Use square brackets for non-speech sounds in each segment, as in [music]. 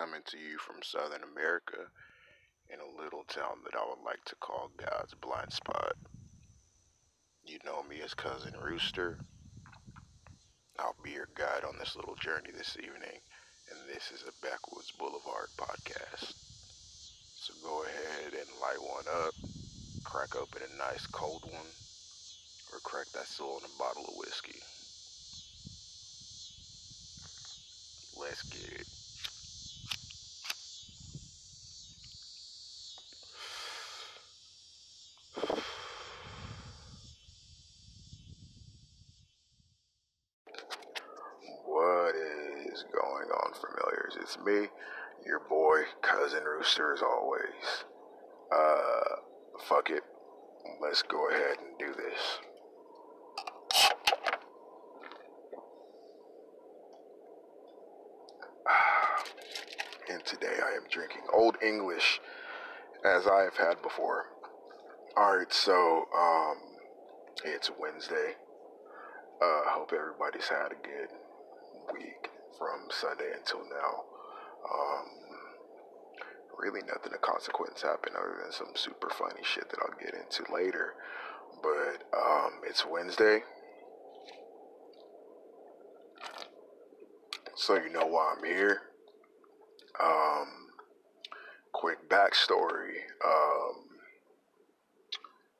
coming to you from Southern America in a little town that I would like to call God's blind spot. You know me as Cousin Rooster. I'll be your guide on this little journey this evening, and this is a Backwoods Boulevard podcast. So go ahead and light one up, crack open a nice cold one, or crack that soul in a bottle of whiskey. Let's get it. What is going on, familiars? It's me, your boy, Cousin Rooster, as always. Uh, fuck it. Let's go ahead and do this. [sighs] And today I am drinking Old English, as I have had before. Alright, so, um, it's Wednesday. Uh, hope everybody's had a good week from Sunday until now. Um, really nothing of consequence happened other than some super funny shit that I'll get into later. But um, it's Wednesday. So you know why I'm here. Um, quick backstory. Um,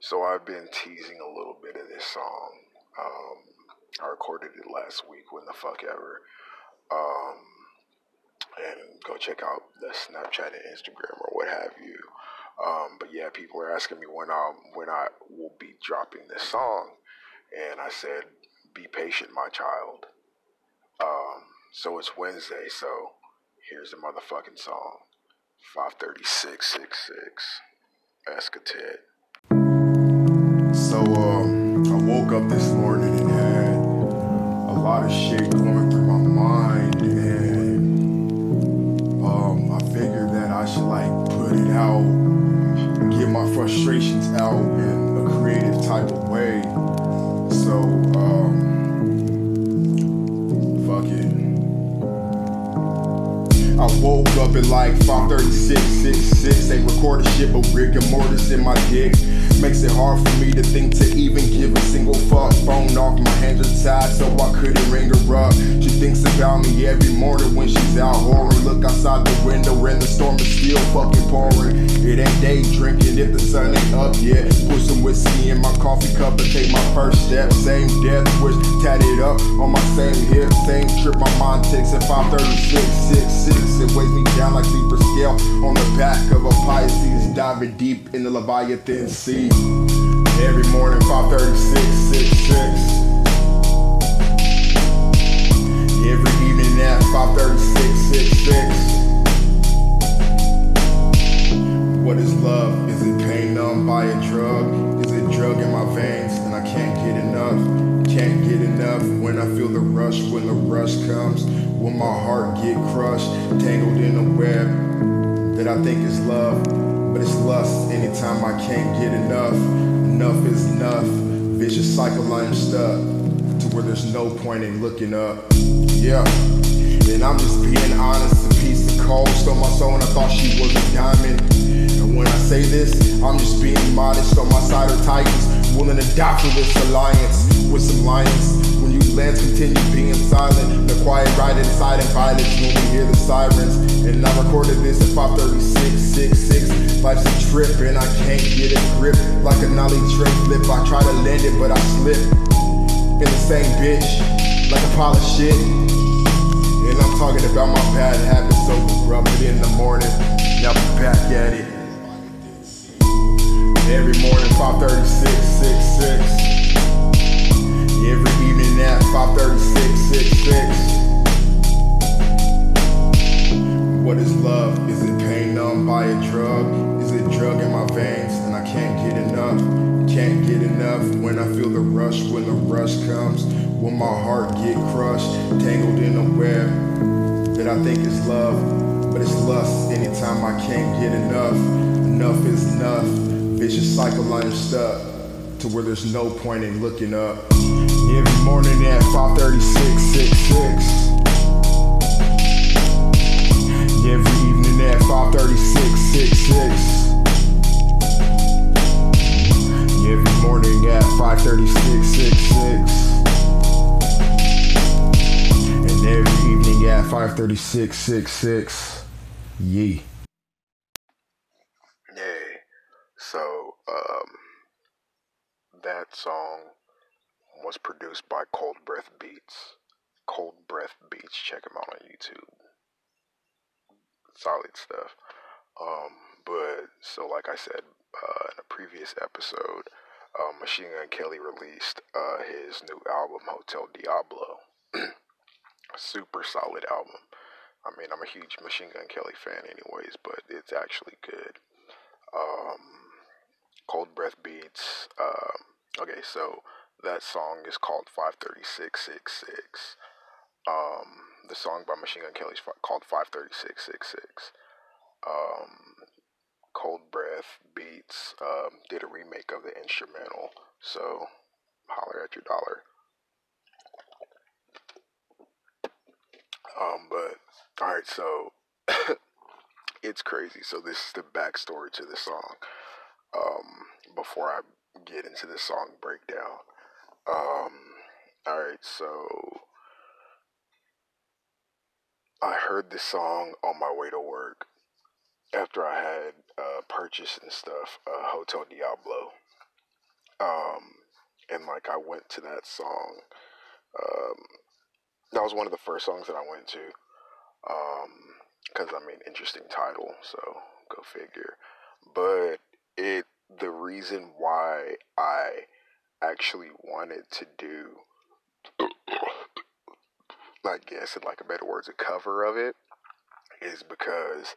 so I've been teasing a little bit of this song. Um, I recorded it last week. When the fuck ever. Um, and go check out the Snapchat and Instagram or what have you. Um, but yeah, people are asking me when I when I will be dropping this song, and I said, "Be patient, my child." Um, so it's Wednesday, so here's the motherfucking song. Five thirty six six six. Escated. So um, I woke up this morning and had a lot of shit out in a creative type of way. So um, fuck it. I woke up at like 536, 66. They recorded shit, but rigor mortis in my dick. Makes it hard for me to think to even give a single fuck. Phone off, my hands are tied, so I couldn't ring her up. She thinks about me every morning when she's out whoring. Look outside the window and the storm is still fucking pouring. It ain't day drinking if the sun ain't up yet. Put some whiskey in my coffee cup and take my first step. Same death wish tatted up on my same hip. Same trip my mind takes at 536, 66. It weighs me down like Libra scale on the back of a Pisces. Diving deep in the Leviathan Sea. Every morning, 536, 66. Every evening at 536, 66. What is love? Is it pain numbed by a drug? Is it drug in my veins and I can't get enough? Can't get enough when I feel the rush, when the rush comes. When my heart get crushed, tangled in a web that I think is love. But it's lust anytime I can't get enough. Enough is enough. Vicious cycle I'm stuck to where there's no point in looking up. Yeah. And I'm just being honest, a piece of coal stole my soul and I thought she was a diamond. And when I say this, I'm just being modest on my side of titans, willing to die for this alliance with some lions. When lands continue being silent, the quiet riot inside and violence when we hear the sirens. And I recorded this at 536, 66. Life's a trip and I can't get a grip like a nollie tray flip. I try to land it, but I slip in the same bitch like a pile of shit. And I'm talking about my bad habits, so it in the morning. Now I'm back at it. Every morning, 536, 66. Every evening at 536, 66. What is love? Is it pain numbed by a drug? Is it drug in my veins and I can't get enough? Can't get enough when I feel the rush, when the rush comes. When my heart get crushed, tangled in a web that I think is love, but it's lust anytime I can't get enough. Enough is enough. Vicious cycle I'm stuck to where there's no point in looking up. Every morning at 536.66. Every evening at 536.66. Every morning at 536.66. And every evening at 536.66. Yee. Yay. So, um, that song was produced by Cold Breath Beats. Cold Breath Beats. Check them out on YouTube. Solid stuff. Um, but so like I said uh, in a previous episode, uh, Machine Gun Kelly released uh, his new album Hotel Diablo. [clears throat] Super solid album. I mean, I'm a huge Machine Gun Kelly fan, anyways, but it's actually good. Um, Cold Breath Beats. Um, okay, so that song is called 53666. Um, the song by Machine Gun Kelly is called 53666. Um, Cold Breath Beats um, did a remake of the instrumental, so holler at your dollar. Um, but all right, so [coughs] it's crazy. So this is the backstory to the song. Um, before I get into the song breakdown. Um, all right, so I heard this song on my way to work after I had uh, purchased and stuff uh, Hotel Diablo. Um, and like I went to that song. Um, that was one of the first songs that I went to. Um, because I mean, interesting title, so go figure. But it, the reason why I actually wanted to do, I guess in like a better words, a cover of it, is because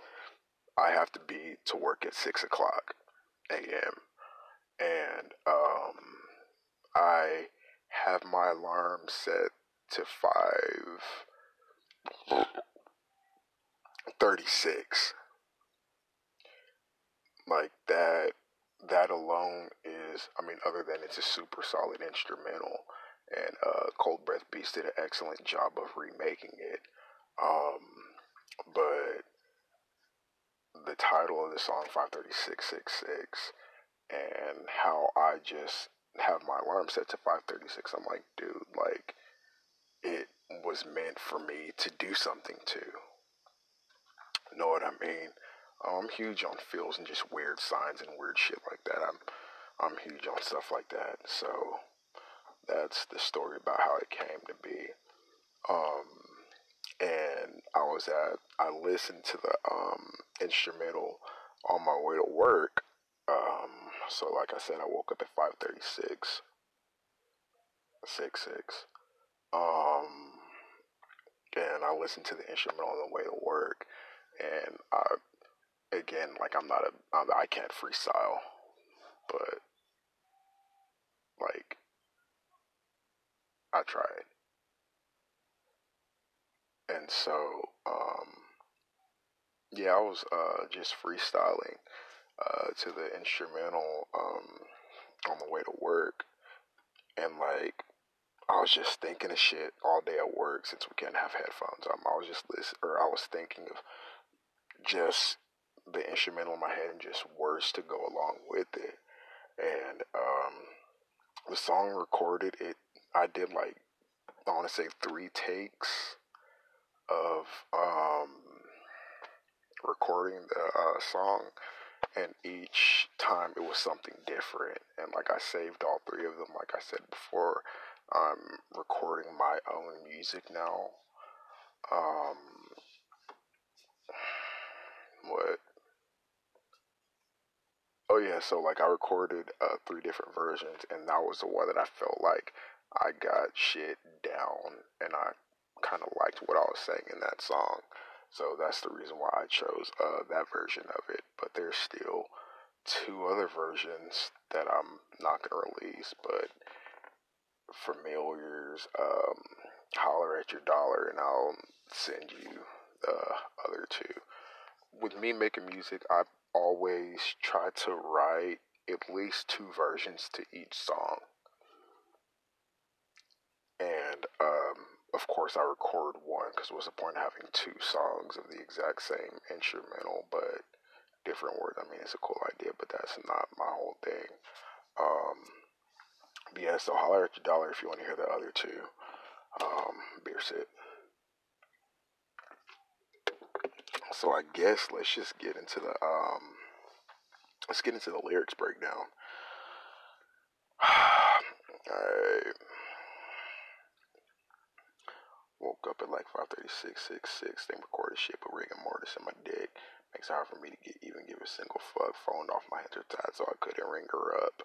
I have to be to work at six o'clock a.m. and um, I have my alarm set to five thirty six. Like that that alone is I mean other than it's a super solid instrumental and uh, Cold Breath Beats did an excellent job of remaking it. Um, but the title of the song 53666 and how I just have my alarm set to 536 I'm like dude like it was meant for me to do something to know what I mean I'm huge on feels and just weird signs and weird shit like that I'm I'm huge on stuff like that so that's the story about how it came to be um and I was at I listened to the um, instrumental on my way to work. Um, so like I said, I woke up at five thirty six. Six six. Um, and I listened to the instrumental on the way to work, and I again like I'm not a I'm, I can't freestyle, but like I tried and so um, yeah, I was uh, just freestyling uh, to the instrumental um, on the way to work, and like I was just thinking of shit all day at work since we can't have headphones. Um, I was just listening, or I was thinking of just the instrumental in my head and just words to go along with it. And um, the song recorded it. I did like I want to say three takes of um, recording the uh, song, and each time it was something different. And like I saved all three of them, like I said before, I'm recording my own music now. Um, what? Oh yeah, so like I recorded uh, three different versions, and that was the one that I felt like I got shit down, and I kind of liked what I was saying in that song. So that's the reason why I chose uh, that version of it. But there's still two other versions that I'm not to release. But familiars, um, holler at your dollar and I'll send you the other two. With me making music, I always try to write at least two versions to each song. And um, of course, I record one because what's the point of having two songs of the exact same instrumental but different words? I mean, it's a cool idea, but that's not my whole thing. Um, yeah, so holler at your dollar if you want to hear the other two. Um, beer sit. So I guess let's just get into the um let's get into the lyrics breakdown. [sighs] Alright. Woke up at like 536, 66, then recorded shit with rigor mortis in my dick. Makes it hard for me to get even give a single fuck. Phoned off my hands tied so I couldn't ring her up.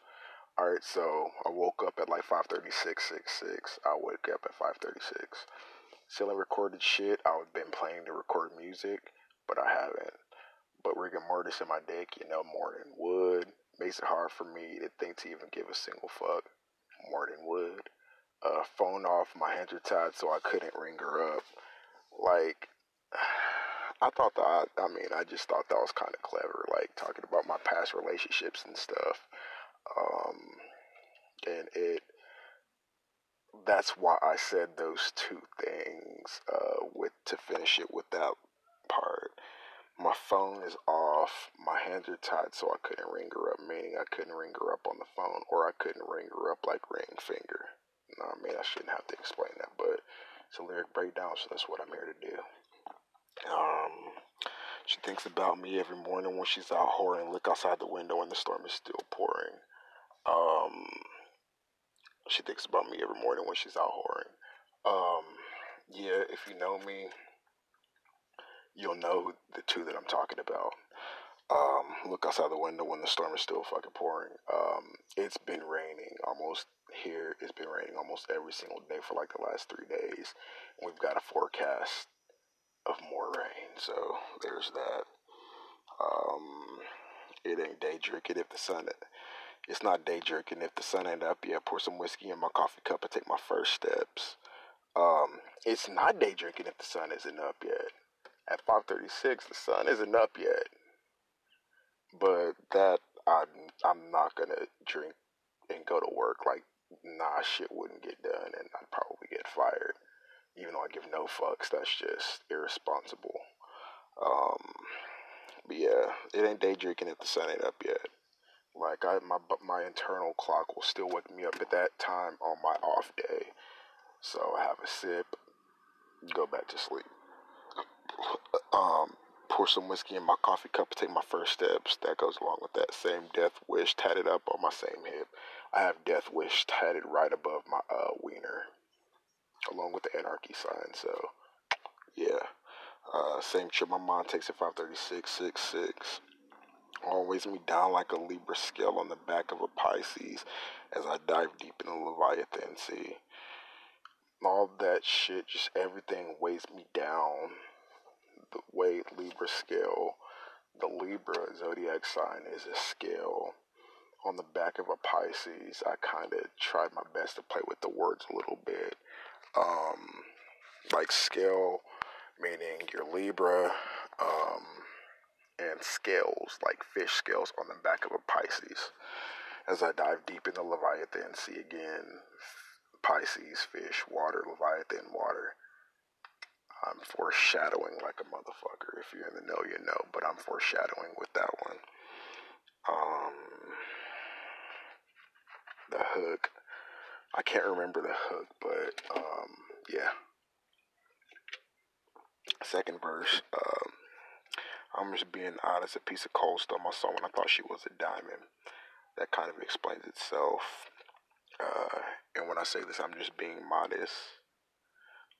Alright, so I woke up at like 536, 66. I woke up at 536. Still recorded shit. I've been planning to record music, but I haven't. But rigor mortis in my dick, you know, more than wood. Makes it hard for me to think to even give a single fuck. More than wood. Uh, phone off, my hands are tied, so I couldn't ring her up. Like, [sighs] I thought that, I I mean, I just thought that was kind of clever, like talking about my past relationships and stuff. Um, and it, that's why I said those two things uh, with to finish it with that. My phone is off. My hands are tied, so I couldn't ring her up. Meaning I couldn't ring her up on the phone, or I couldn't ring her up like ring finger. No, I mean I shouldn't have to explain that, but it's a lyric breakdown, so that's what I'm here to do. Um, she thinks about me every morning when she's out whoring. Look outside the window and the storm is still pouring. Um, she thinks about me every morning when she's out whoring. Um, yeah, if you know me, you'll know the two that I'm talking about. Um, look outside the window when the storm is still fucking pouring. Um, it's been raining almost here. It's been raining almost every single day for like the last three days. We've got a forecast of more rain, so there's that. Um, it ain't day drinking if the sun. It's not day drinking if the sun ain't up yet. Pour some whiskey in my coffee cup and take my first steps. Um, it's not day drinking if the sun isn't up yet. At 5:36, the sun isn't up yet. But that I I'm not gonna drink and go to work. Like, nah, shit wouldn't get done, and I'd probably get fired. Even though I give no fucks, that's just irresponsible. Um, but yeah, it ain't day drinking if the sun ain't up yet. Like I, my my internal clock will still wake me up at that time on my off day. So I have a sip, go back to sleep. Um, pour some whiskey in my coffee cup, to take my first steps. That goes along with that same death wish tatted up on my same hip. I have death wish tatted right above my uh, wiener, along with the anarchy sign. So, yeah. Uh, same trip my mom takes at 53666 always me down like a Libra scale on the back of a Pisces as I dive deep in the Leviathan Sea. All that shit, just everything weighs me down. The way Libra scale, the Libra zodiac sign is a scale on the back of a Pisces. I kind of tried my best to play with the words a little bit. Um, like scale, meaning your Libra, um, and scales, like fish scales, on the back of a Pisces. As I dive deep in the Leviathan sea again, Pisces, fish, water, Leviathan, water. I'm foreshadowing like a motherfucker. If you're in the know, you know, but I'm foreshadowing with that one. Um, the hook. I can't remember the hook, but um, yeah. Second verse. Um, I'm just being honest. A piece of coal stole my soul when I thought she was a diamond. That kind of explains itself. Uh, and when I say this, I'm just being modest.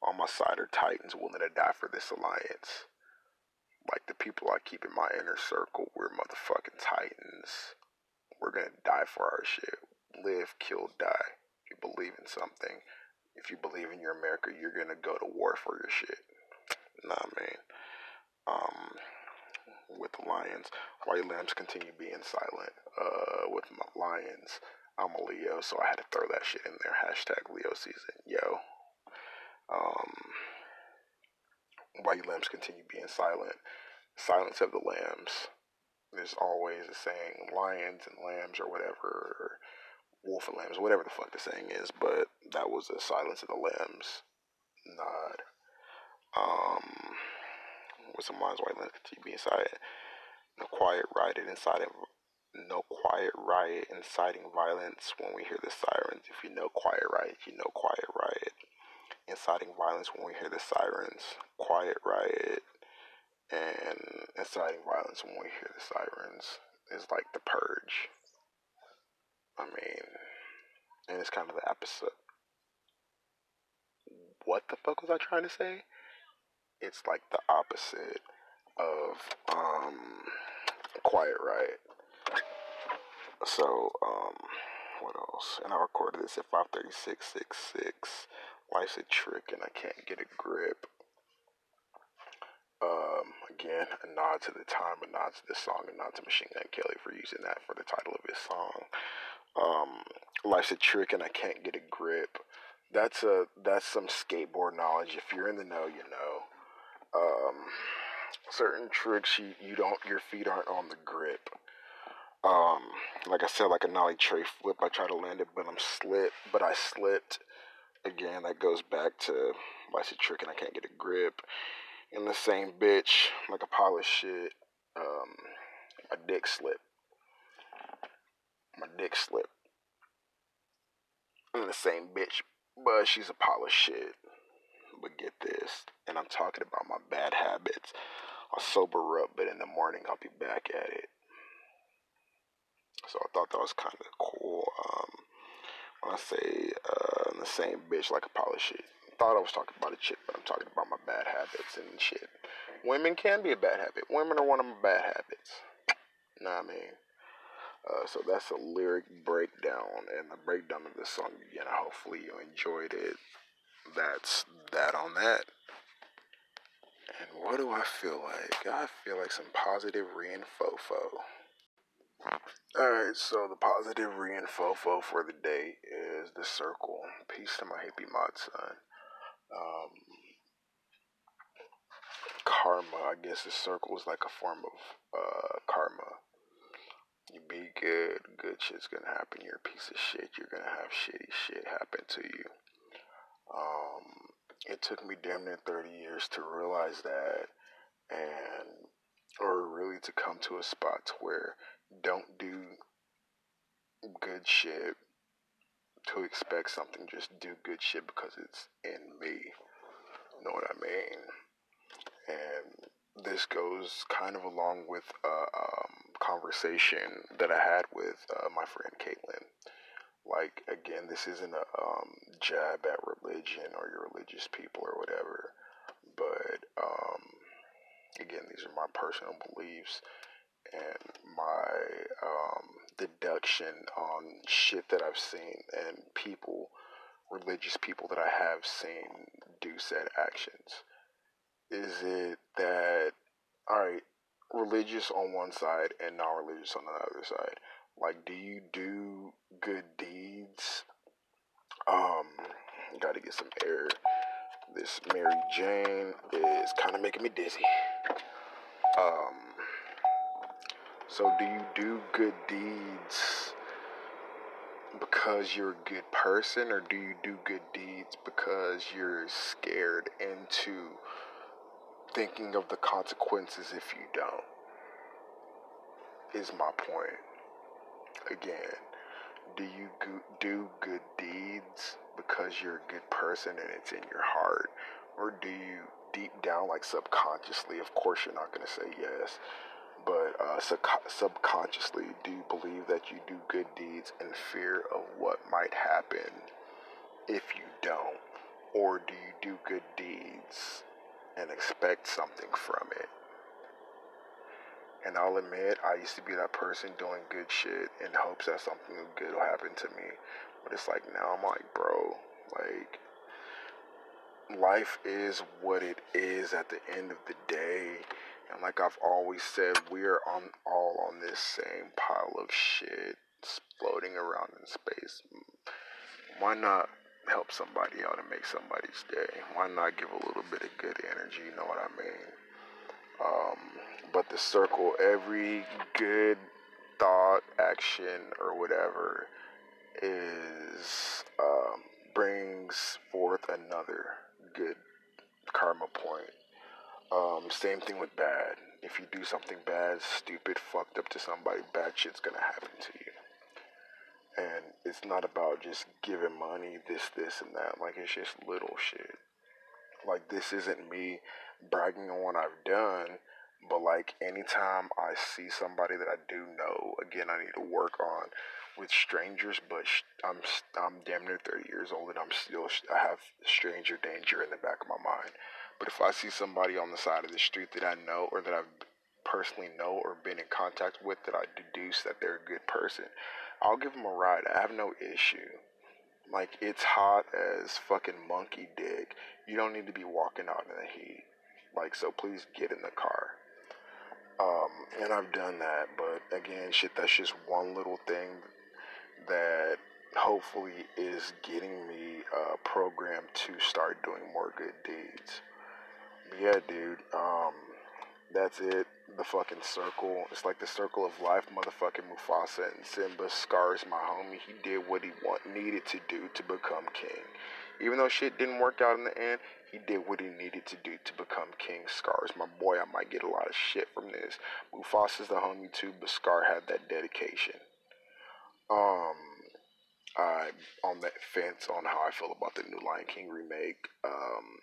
On my side are titans willing to die for this alliance. Like the people I keep in my inner circle, we're motherfucking titans. We're gonna die for our shit. Live, kill, die. If you believe in something, if you believe in your America, you're gonna go to war for your shit. Nah, man. Um, with the Lions. White Lambs continue being silent uh, with my Lions. I'm a Leo, so I had to throw that shit in there. Hashtag Leo season. Yo. Um, white lambs continue being silent. Silence of the lambs. There's always a saying, lions and lambs or whatever, or wolf and lambs, whatever the fuck the saying is, but that was a silence of the lambs nod. Um, with some lines, white lambs continue being silent. No quiet riot inciting, no quiet riot inciting violence when we hear the sirens. If you know quiet riot, you know quiet riot. Inciting violence when we hear the sirens. Quiet riot. and inciting violence when we hear the sirens is like the purge. I mean, and it's kind of the opposite. What the fuck was I trying to say? It's like the opposite of um, Quiet Riot. So, um, what else? And I recorded this at 53666. Life's a trick and I can't get a grip. Um, again, a nod to the time, a nod to the song, a nod to Machine Gun Kelly for using that for the title of his song. Um, Life's a trick and I can't get a grip. That's a that's some skateboard knowledge. If you're in the know, you know. Um, certain tricks you, you don't your feet aren't on the grip. Um, like I said, like a nollie tray flip, I try to land it, but I'm slipped. But I slipped. Again, that goes back to life's a trick and I can't get a grip in the same bitch like a pile of shit. Um, my dick slipped. My dick slipped. In the same bitch, but she's a pile of shit. But get this, and I'm talking about my bad habits. I'll sober up, but in the morning I'll be back at it. So I thought that was kind of cool. Um, when I say uh, the same bitch like a of shit thought I was talking about a chick, but I'm talking about my bad habits and shit. Women can be a bad habit. Women are one of my bad habits. You know what I mean? Uh, so that's a lyric breakdown and the breakdown of this song again. Hopefully you enjoyed it. That's that on that. And what do I feel like? I feel like some positive reinfofo. Alright, so the positive reinfofo for the day is the circle. Peace to my hippie mod son um, karma. I guess the circle is like a form of uh, karma. You be good, good shit's gonna happen. You're a piece of shit. You're gonna have shitty shit happen to you. Um, it took me damn near 30 years to realize that, and or really to come to a spot to where don't do good shit to expect something. Just do good shit because it's in me. Know what I mean? And this goes kind of along with a um, conversation that I had with uh, my friend Caitlin. Like, again, this isn't a um, jab at religion or your religious people or whatever, but um, again, these are my personal beliefs and my um, deduction on shit that I've seen and people, religious people that I have seen do said actions. Is it that, alright, religious on one side and non religious on the other side? Like, do you do good deeds? Um, gotta get some air. This Mary Jane is kind of making me dizzy. Um, so, do you do good deeds because you're a good person, or do you do good deeds because you're scared into thinking of the consequences if you don't? Is my point. Again, do you do good deeds because you're a good person and it's in your heart? Or do you deep down, like subconsciously, of course, you're not going to say yes, uh, sub- subconsciously, do you believe that you do good deeds in fear of what might happen if you don't? Or do you do good deeds and expect something from it? And I'll admit, I used to be that person doing good shit in hopes that something good will happen to me. But it's like now I'm like, bro, like, life is what it is at the end of the day and like I've always said, we're on all on this same pile of shit floating around in space. Why not help somebody out and make somebody's day? Why not give a little bit of good energy? You know what I mean? Um, but the circle, every good thought, action, or whatever, is um, brings forth another good karma point um, same thing with bad. If you do something bad, stupid, fucked up to somebody, bad shit's gonna happen to you. And it's not about just giving money, this, this, and that. Like, it's just little shit. Like, this isn't me bragging on what I've done. But like anytime I see somebody that I do know, again, I need to work on with strangers. But I'm I'm damn near 30 years old, and I'm still I have stranger danger in the back of my mind. But if I see somebody on the side of the street that I know or that I've personally know or been in contact with that I deduce that they're a good person, I'll give them a ride. I have no issue. Like it's hot as fucking monkey dick. You don't need to be walking out in the heat. Like so, please get in the car. Um, and I've done that, but again, shit, that's just one little thing that hopefully is getting me uh, programmed to start doing more good deeds. Yeah, dude, um, that's it. The fucking circle. It's like the circle of life, motherfucking Mufasa and Simba. Scar's my homie. He did what he want, needed to do to become king. Even though shit didn't work out in the end, he did what he needed to do to become King Scar's my boy. I might get a lot of shit from this. Mufasa's the homie too, but Scar had that dedication. Um, I'm on that fence on how I feel about the new Lion King remake. Um,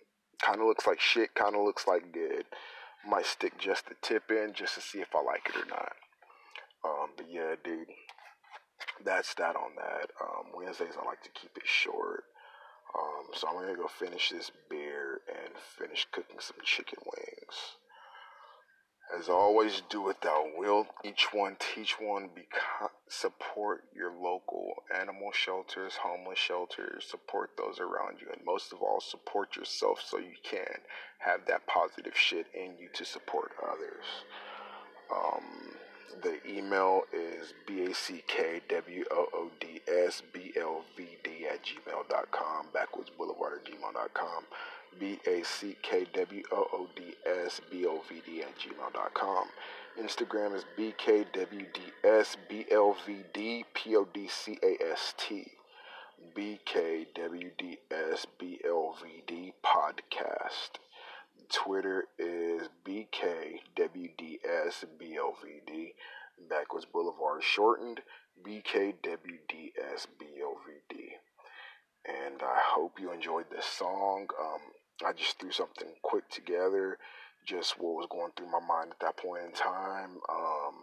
kind of looks like shit. Kind of looks like good. Might stick just the tip in just to see if I like it or not. Um, but yeah, dude, that's that on that. Um, Wednesdays I like to keep it short. Um, so I'm gonna go finish this beer and finish cooking some chicken wings. As always, do it thou wilt. Each one teach one. Be support your local animal shelters, homeless shelters. Support those around you, and most of all, support yourself so you can have that positive shit in you to support others. Um, the email is backwoodsblood at gmail.com, backwards boulevard at gmail.com, b-a-c-k-w-o-o-d-s-b-o-v-d at gmail.com. Instagram is bkwdsblvdpodcast, bkwdsblvd podcast. Twitter is BKWDSBOVD. Backwards Boulevard shortened BKWDSBOVD. And I hope you enjoyed this song. Um, I just threw something quick together, just what was going through my mind at that point in time. Um,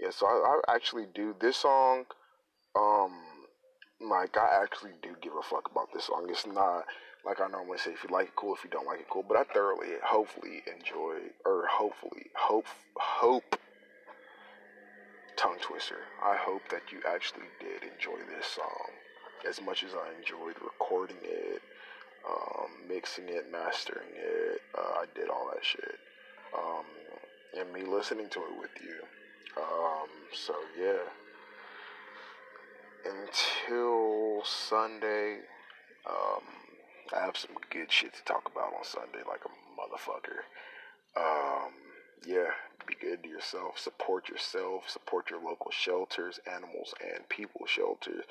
yeah, so I, I actually do this song. Um, like I actually do give a fuck about this song. It's not like I normally say, if you like it, cool. If you don't like it, cool. But I thoroughly, hopefully, enjoy, or hopefully, hope, hope, tongue twister. I hope that you actually did enjoy this song as much as I enjoyed recording it, um, mixing it, mastering it. Uh, I did all that shit, um, and me listening to it with you. Um, so yeah. Until Sunday. Um, I have some good shit to talk about on Sunday, like a motherfucker. Yeah, be good to yourself. Support yourself. Support your local shelters, animals, and people shelters,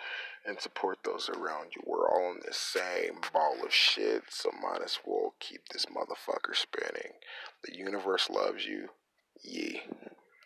and support those around you. We're all in the same ball of shit, so might as well keep this motherfucker spinning. The universe loves you. Yee.